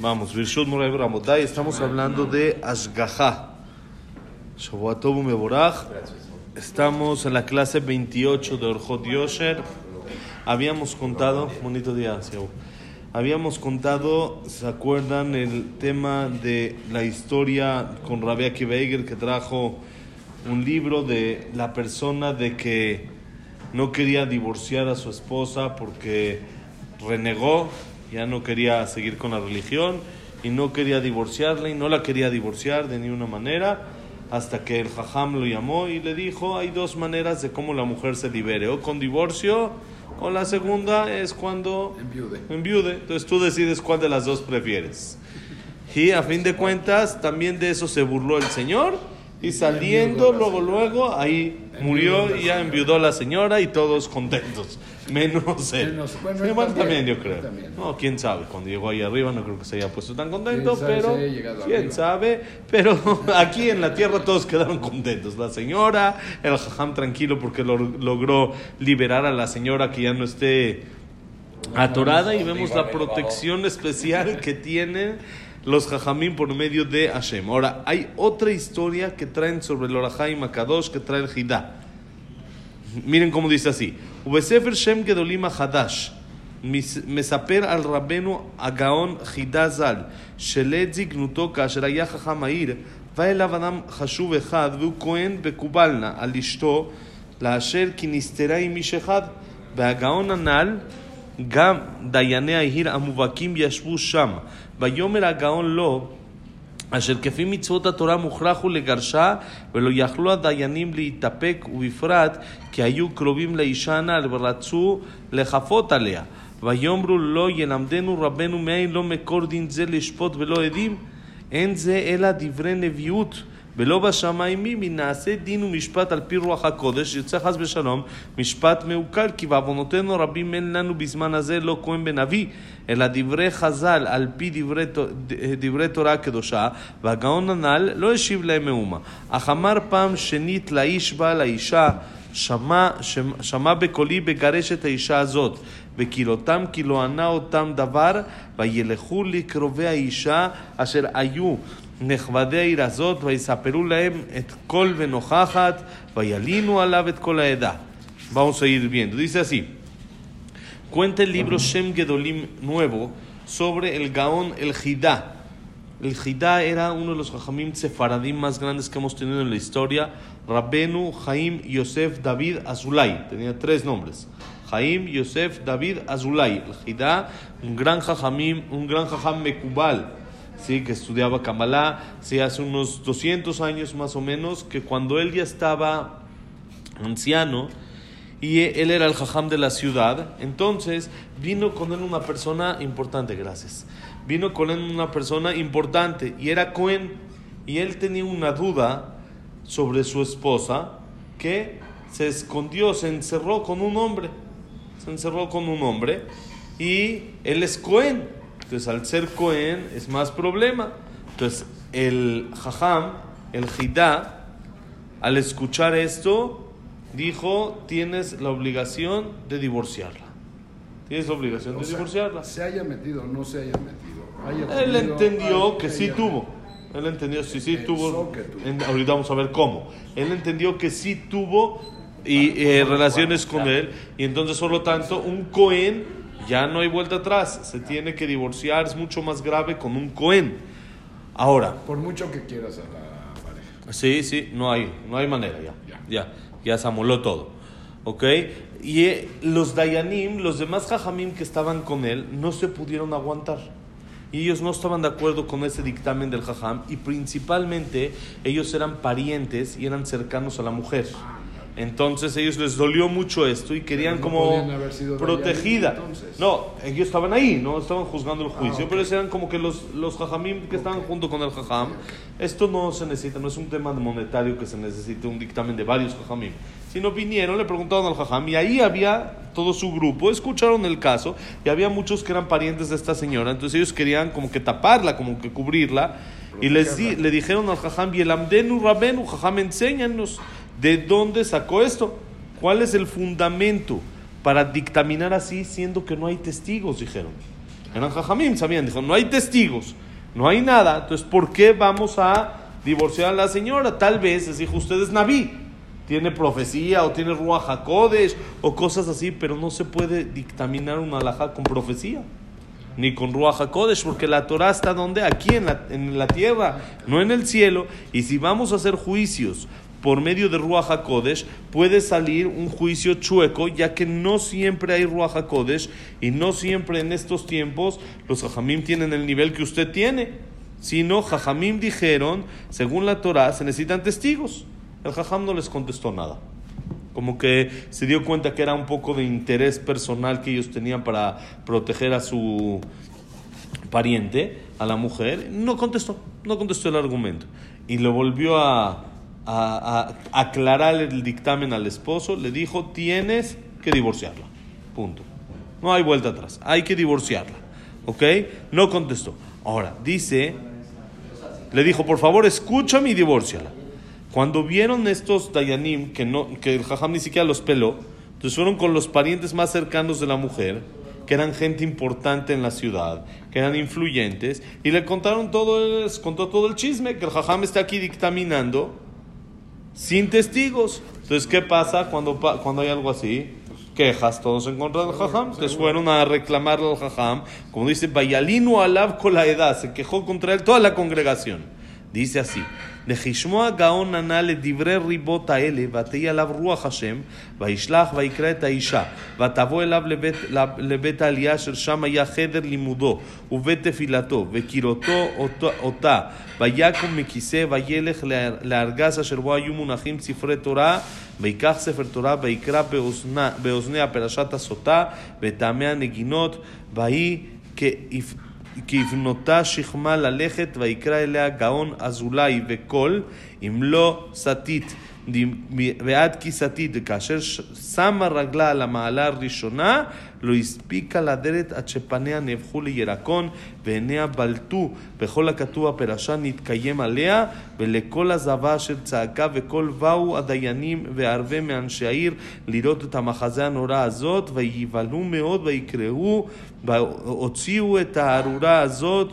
Vamos, Virshut Moray Ramotay, estamos hablando de Ashgaha. Shavuatobu Meborach. Estamos en la clase 28 de Orjot Yosher. Habíamos contado, bonito día. Habíamos contado, ¿se acuerdan el tema de la historia con Rabbi Akiva que trajo un libro de la persona de que no quería divorciar a su esposa porque renegó, ya no quería seguir con la religión y no quería divorciarla y no la quería divorciar de ninguna manera hasta que el jajam lo llamó y le dijo hay dos maneras de cómo la mujer se libere o con divorcio o la segunda es cuando Enviude. enviude entonces tú decides cuál de las dos prefieres y a fin de cuentas también de eso se burló el señor y saliendo luego luego ahí murió y ya enviudó la señora y todos contentos menos él. Menos- bueno, Sí, él bueno, también, yo creo. también. no quién sabe cuando llegó ahí arriba no creo que se haya puesto tan contento Quién pero si quién arriba. sabe pero aquí en la tierra todos quedaron contentos. La señora el jajam tranquilo porque lo- logró liberar a la señora que ya no esté atorada y vemos la protección especial que tienen los jajamín por medio de Hashem. Ahora, hay otra historia que traen sobre el Orahai Makadosh que trae el Hidá. Miren cómo dice así. ובספר שם גדולים החדש מס- מספר על רבנו הגאון חידה ז"ל שלעת זקנותו כאשר היה חכם העיר בא אליו אדם חשוב אחד והוא כהן בקובלנה על אשתו לאשר כי נסתרה עם איש אחד והגאון הנ"ל גם דייני העיר המובהקים ישבו שם ויאמר הגאון לו אשר כפי מצוות התורה מוכרח הוא לגרשה, ולא יכלו הדיינים להתאפק, ובפרט כי היו קרובים לאישה הנ"ל ורצו לכפות עליה. ויאמרו לו ילמדנו רבנו מאין לא מקור דין זה לשפוט ולא עדים? אין זה אלא דברי נביאות. ולא בשמיים מי, מנעשה דין ומשפט על פי רוח הקודש, יוצא חס ושלום משפט מעוקל, כי בעוונותינו רבים אין לנו בזמן הזה לא כהן בנביא, אלא דברי חז"ל על פי דברי, דברי תורה הקדושה, והגאון הנ"ל לא השיב להם מאומה. אך אמר פעם שנית לאיש בעל האישה, שמע, שמע בקולי בגרש את האישה הזאת, וקילותם כי לא ענה אותם דבר, וילכו לקרובי האישה אשר היו נכבדי העיר הזאת, ויספרו להם את כל ונוכחת, וילינו עליו את כל העדה. Vamos a ir viendo. Dice así. Cuenta el libro Shem Gedolim nuevo sobre el Gaón el Hidá. El Hidá era uno de los Jajamim sefaradim más grandes que hemos tenido en la historia. Rabbenu Jaim Yosef David Azulay. Tenía tres nombres. Jaim Yosef David Azulay. El Hidá, un gran Jajamim, un gran Jajam Mekubal. Sí, que estudiaba Kabbalah, sí, hace unos 200 años más o menos, que cuando él ya estaba anciano, y él era el jajam de la ciudad. Entonces vino con él una persona importante, gracias. Vino con él una persona importante y era Cohen. Y él tenía una duda sobre su esposa que se escondió, se encerró con un hombre. Se encerró con un hombre y él es Cohen. Entonces al ser Cohen es más problema. Entonces el jajam, el jidá, al escuchar esto, dijo, tienes la obligación de divorciarla. Tienes la obligación de sea, divorciarla. Se haya metido o no se haya metido. haya Él tenido entendió que sí tuvo. Él entendió, sí, sí tuvo. que tuvo. en- ahorita vamos a ver cómo. Él entendió que sí tuvo y, eh, relaciones con él. Y entonces, solo tanto, un Cohen ya no hay vuelta atrás. Se tiene que divorciar. Es mucho más grave con un Cohen. Ahora, Por mucho que quieras a la pareja. Sí, sí, no hay, no hay manera ya. Ya. Ya, ya se amoló todo. ¿Ok? Y eh, los Dayanim, los demás Jajamim que estaban con él, no se pudieron aguantar. Y ellos no estaban de acuerdo con ese dictamen del Jajam. Y principalmente ellos eran parientes y eran cercanos a la mujer. Entonces ellos les dolió mucho esto y querían no como protegida. No, ellos estaban ahí, no estaban juzgando el juicio, ok. pero eran como que los, los jajamim que estaban junto con el jajam. Esto no se necesita, no es un tema monetario que se necesite un dictamen de varios jajamim. Sino vinieron, le preguntaron al jajam y ahí había todo su grupo, escucharon el caso y había muchos que eran parientes de esta señora. Entonces ellos querían como que taparla, como que cubrirla. Y les di- le dijeron al jajam, y el amdenu rabenu, jajam, enséñanos de dónde sacó esto. ¿Cuál es el fundamento para dictaminar así siendo que no hay testigos? Dijeron. Eran jajamim, sabían. Dijo, no hay testigos, no hay nada. Entonces, ¿por qué vamos a divorciar a la señora? Tal vez, les dijo, usted es Naví. Tiene profecía o tiene Ruach HaKodesh o cosas así, pero no se puede dictaminar una alajá con profecía ni con Ruach HaKodesh, porque la Torah está donde? Aquí en la, en la tierra, no en el cielo. Y si vamos a hacer juicios por medio de Ruach HaKodesh, puede salir un juicio chueco, ya que no siempre hay Ruach HaKodesh y no siempre en estos tiempos los Jajamim tienen el nivel que usted tiene. Sino Jajamim dijeron, según la Torah, se necesitan testigos. El Jajam no les contestó nada como que se dio cuenta que era un poco de interés personal que ellos tenían para proteger a su pariente, a la mujer, no contestó, no contestó el argumento. Y le volvió a, a, aclarar el dictamen al esposo, le dijo, tienes que divorciarla, punto. No hay vuelta atrás, hay que divorciarla, ¿ok? No contestó. Ahora, dice, le dijo, por favor, escúchame y divórciala. Cuando vieron estos Dayanim, que, no, que el Jajam ni siquiera los peló, entonces fueron con los parientes más cercanos de la mujer, que eran gente importante en la ciudad, que eran influyentes, y le contaron todo, les contó todo el chisme, que el Jajam está aquí dictaminando sin testigos. Entonces, ¿qué pasa cuando, cuando hay algo así? Quejas todos en contra del Jajam. Entonces fueron a reclamarle al Jajam, como dice, Bayalinu alab con la edad, se quejó contra él toda la congregación. Dice así. לשמוע הגאון ענה לדברי ריבות האלה, ותהי עליו רוח השם, וישלח ויקרא את האישה, ותבוא אליו לבית, לבית העלייה אשר שם היה חדר לימודו, ובית תפילתו, וכירותו אותה, ויקום מכיסא, וילך לארגז אשר בו היו מונחים ספרי תורה, ויקח ספר תורה, ויקרא באוזניה פרשת הסוטה, וטעמי הנגינות, ויהי כבנותה שכמה ללכת, ויקרא אליה גאון אזולאי וקול, אם לא סטית ועד כי סטית, וכאשר שמה רגלה על המעלה הראשונה, לא הספיקה לדרת עד שפניה נהפכו לירקון, ועיניה בלטו, וכל הכתוב הפרשה נתקיים עליה, ולכל הזבה אשר צעקה, וכל באו הדיינים וערבי מאנשי העיר לראות את המחזה הנורא הזאת, ויבהלו מאוד ויקראו, והוציאו את הארורה הזאת.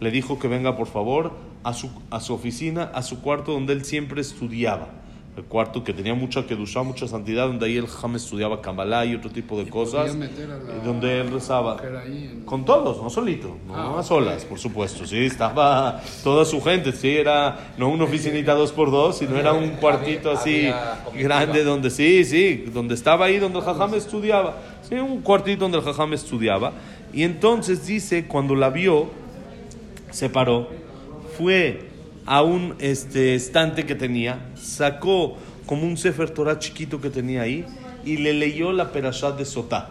le dijo que venga por favor a su, a su oficina, a su cuarto donde él siempre estudiaba. El cuarto que tenía mucha kedusha, mucha santidad, donde ahí el Jam estudiaba Kabbalah y otro tipo de cosas. y donde él rezaba. Con todos, no solito, no ah, a solas, por supuesto. Sí, estaba toda su gente. Sí, era no una oficinita dos por dos, sino era un cuartito así grande donde sí, sí, donde estaba ahí donde el Jajam estudiaba. Sí, un cuartito donde el Jajam estudiaba. Y entonces dice, cuando la vio, se paró, fue a un este, estante que tenía, sacó como un Sefer Torah chiquito que tenía ahí y le leyó la perashá de Sotá.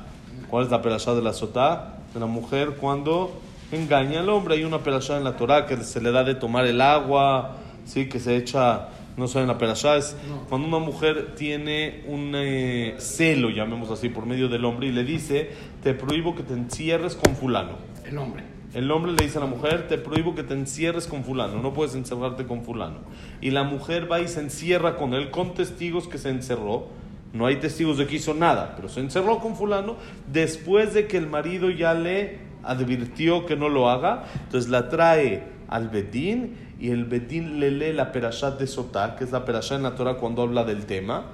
¿Cuál es la perashá de la Sotá? De la mujer cuando engaña al hombre. Hay una perashá en la Torah que se le da de tomar el agua, ¿sí? que se echa, no sé, en la perashá es cuando una mujer tiene un eh, celo, llamemos así, por medio del hombre y le dice, te prohíbo que te encierres con fulano. El hombre. El hombre le dice a la mujer, te prohíbo que te encierres con fulano, no puedes encerrarte con fulano. Y la mujer va y se encierra con él, con testigos que se encerró. No hay testigos de que hizo nada, pero se encerró con fulano después de que el marido ya le advirtió que no lo haga. Entonces la trae al Bedín y el Bedín le lee la perashat de Sotá, que es la perashat en la Torah cuando habla del tema,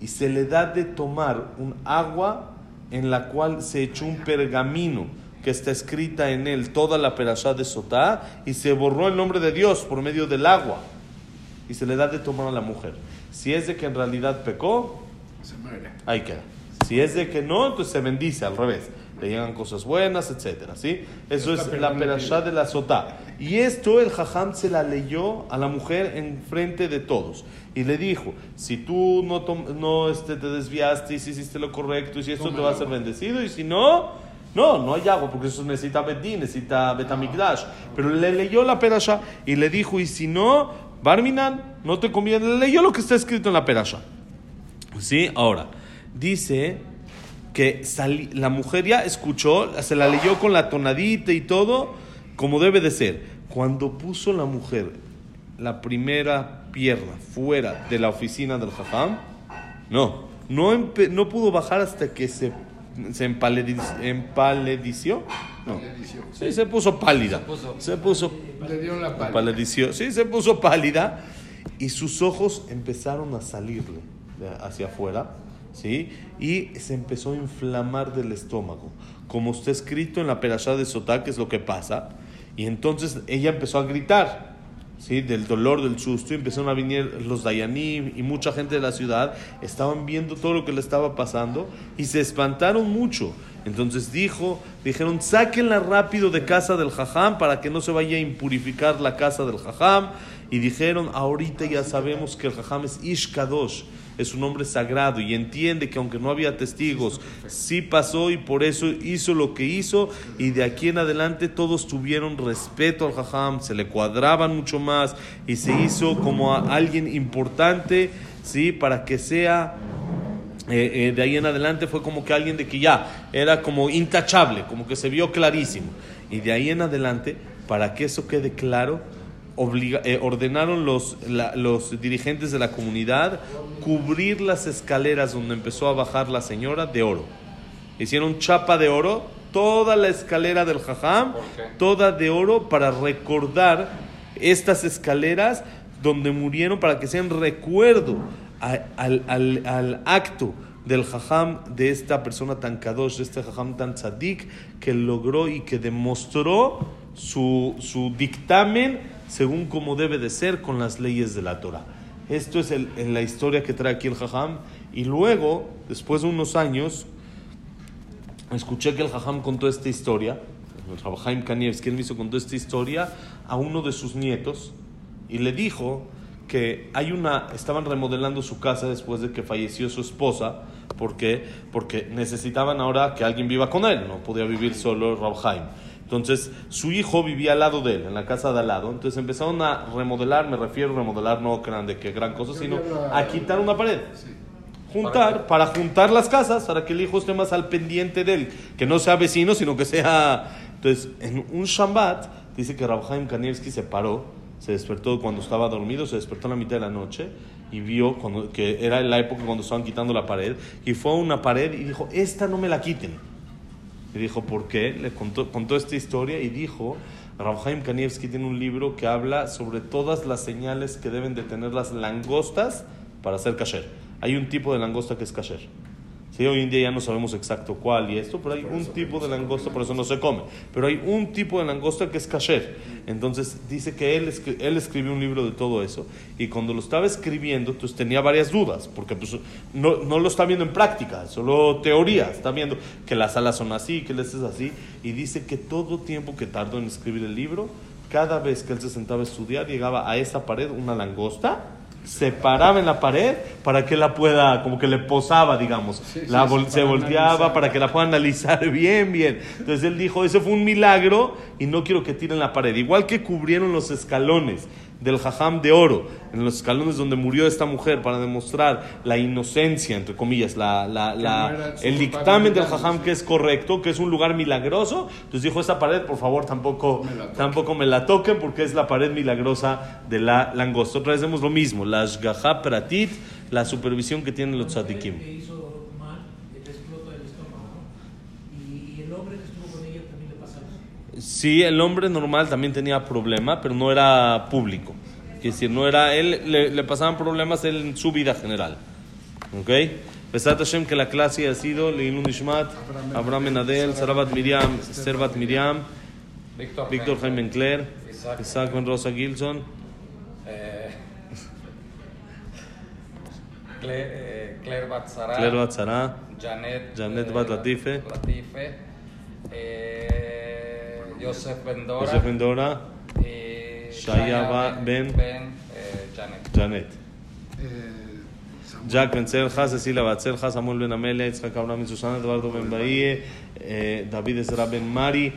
y se le da de tomar un agua en la cual se echó un pergamino que está escrita en él toda la perashá de Sotá y se borró el nombre de Dios por medio del agua y se le da de tomar a la mujer. Si es de que en realidad pecó, se muere. Ahí queda. Si es de que no, entonces se bendice al revés. Le llegan cosas buenas, etcétera, ¿sí? Eso es la perashá de la Sotá. Y esto el jajam se la leyó a la mujer en frente de todos. Y le dijo, si tú no, no este, te desviaste y si hiciste lo correcto y si esto te va a ser bendecido y si no, No, no hay agua porque eso necesita Bedín, necesita Betamigdash. Pero le leyó la perasha y le dijo, y si no, Barminan, no te conviene. Le leyó lo que está escrito en la perasha. ¿Sí? Ahora, dice que sali- la mujer ya escuchó, se la leyó con la tonadita y todo, como debe de ser. Cuando puso la mujer la primera pierna fuera de la oficina del jajam, no, no, no pudo bajar hasta que se, se empalediz- empaledició. No, sí, se puso pálida. puso. Se puso Le dio la pálida. Sí, se puso pálida y sus ojos empezaron a salirle hacia afuera, ¿sí? Y se empezó a inflamar del estómago, como está escrito en la perashá de Sotá, que es lo que pasa. Y entonces ella empezó a gritar, ¿sí? Del dolor, del susto, empezaron a venir los Dayanim y mucha gente de la ciudad, estaban viendo todo lo que le estaba pasando y se espantaron mucho. Entonces dijo, dijeron, sáquenla rápido de casa del jajam para que no se vaya a impurificar la casa del jajam. Y dijeron, ahorita ya sabemos que el jajam es Ish Kadosh, es un hombre sagrado y entiende que aunque no había testigos, sí pasó y por eso hizo lo que hizo. Y de aquí en adelante todos tuvieron respeto al jajam, se le cuadraban mucho más y se hizo como a alguien importante, ¿sí? Para que sea eh, eh, de ahí en adelante fue como que alguien de que ya era como intachable, como que se vio clarísimo. Y de ahí en adelante, para que eso quede claro, obliga- eh, ordenaron los, la- los dirigentes de la comunidad cubrir las escaleras donde empezó a bajar la señora de oro. Hicieron chapa de oro, toda la escalera del jajam, toda de oro para recordar estas escaleras donde murieron para que sean recuerdo a- al, al- al acto del jajam de esta persona tan kadosh, de este jajam tan tzadik, que logró y que demostró su, su dictamen según como debe de ser con las leyes de la Torah. Esto es el- en la historia que trae aquí el jajam. Y luego, después de unos años, escuché que el Jajam contó esta historia, el Rabhaim Kanievski, él hizo contó esta historia a uno de sus nietos y le dijo que hay una, estaban remodelando su casa después de que falleció su esposa, ¿por qué? Porque necesitaban ahora que alguien viva con él, no podía vivir solo Rabhaim. Entonces, su hijo vivía al lado de él, en la casa de al lado. Entonces empezaron a remodelar, me refiero a remodelar, no crean de qué gran cosa, sino a quitar una pared juntar, para juntar las casas, para que el hijo esté más al pendiente de él, que no sea vecino, sino que sea... Entonces, en un Shabbat, dice que Rabhaim Kanievski se paró, se despertó cuando estaba dormido, se despertó en la mitad de la noche y vio cuando, que era la época cuando estaban quitando la pared, y fue a una pared y dijo, esta no me la quiten. Y dijo, ¿por qué? Le contó, contó esta historia y dijo, Rabhaim Kanievski tiene un libro que habla sobre todas las señales que deben de tener las langostas para hacer kasher. Hay un tipo de langosta que es kasher. Sí, hoy en día ya no sabemos exacto cuál y esto, pero hay un tipo de langosta, por eso no se come. Pero hay un tipo de langosta que es kasher. Entonces dice que él, él escribió un libro de todo eso y cuando lo estaba escribiendo, entonces tenía varias dudas, porque pues, no, no lo está viendo en práctica, solo teoría. Está viendo que las alas son así, que les es así. Y dice que todo tiempo que tardó en escribir el libro, cada vez que él se sentaba a estudiar, llegaba a esa pared una langosta se paraba en la pared para que la pueda, como que le posaba, digamos. Sí, la sí, se volteaba analizar. para que la pueda analizar bien, bien. Entonces él dijo, ese fue un milagro y no quiero que tiren la pared. Igual que cubrieron los escalones del jajam de oro, en los escalones donde murió esta mujer para demostrar la inocencia, entre comillas, la, la- el dictamen del jajam que es correcto, que es un lugar milagroso. Entonces dijo, esa pared, por favor, tampoco Me la toquen. tampoco me la toquen porque es la pared milagrosa de la langosta. Otra vez vemos lo mismo, la shgaha pratit, la supervisión que tienen los tzadikim. que hizo mal, le explota el estómago, ¿no? Y, y el hombre que estuvo con ella también le pasa eso. Sí, el hombre normal también tenía problema, pero no era público. Es decir, no era él, le, le pasaban problemas él en su vida general. ¿Ok? Besat Hashem que la clase ha sido Leilun Ishmat, Abraham Menadel, Sarabat Miriam, Servat Miriam, Víctor, Jaime Claire, Isaac. Ben Rosa Gilson, Eh, Claire, eh, Batzara. Claire Batzara, Janet, Janet eh, Bat Latife. Latife, eh, Joseph Bendora. Josef Mendora, y Shaya Ba- Ben. Ben eh, Janet. Janet. Eh, Jack Ben Selja, Cecilia Batzelja, Samuel Ben Amelia, Itzhak Abraham y Susana, Eduardo Ben Bahie, eh, David Ezra Ben Mari,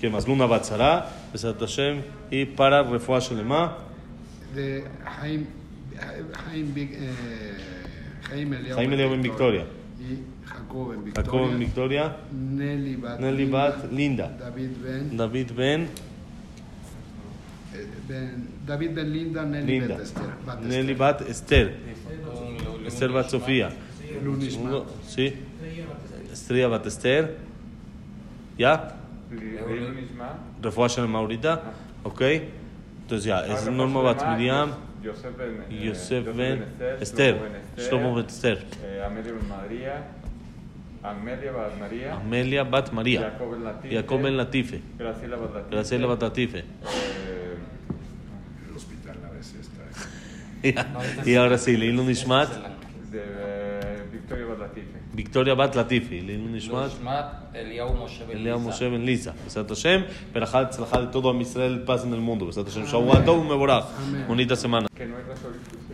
que más Luna Batzara, Besat Hashem, y para Refuah Shelema, De Jacob en Victoria. Jacob Ben Victoria, Nelly Bat, Nelly Bat Linda, David Ben, David Ben. eh, Ben- David Ben Linda, Nelly Linda, Bet Esther. Bat Nelly Esther. Bat Esther, Esther Bat. Sofía, sí, Estrella Bat Esther, ¿ya? Refuah Shelema ahorita, ok, entonces ya, es Ah, Norma Bat Miriam, Yosef Ben, eh, Ben Esther, Shlomo Ben Esther, eh, Amelia Ben María, Amelia Bat María, Amelia Bat María, Jacob Ben Latife, Jacob Ben Latife, Graciela Bat Latife, Graciela Bat Latife. eh, El hospital a veces está. Ya. Y ahora sí, Leilun Nishmat, de eh, Victoria Bat Latife. Victoria Bat Latifi, Leilun Nishmat, Nishmat Eliyahu Moshe Ben Elia Lisa. Moshe Ben Lisa, Besat Hashem, de todo a Israel, paz en el mundo, Besat Hashem, Shavuot Tov, Mevorach, bonita semana. Que no hay resolución.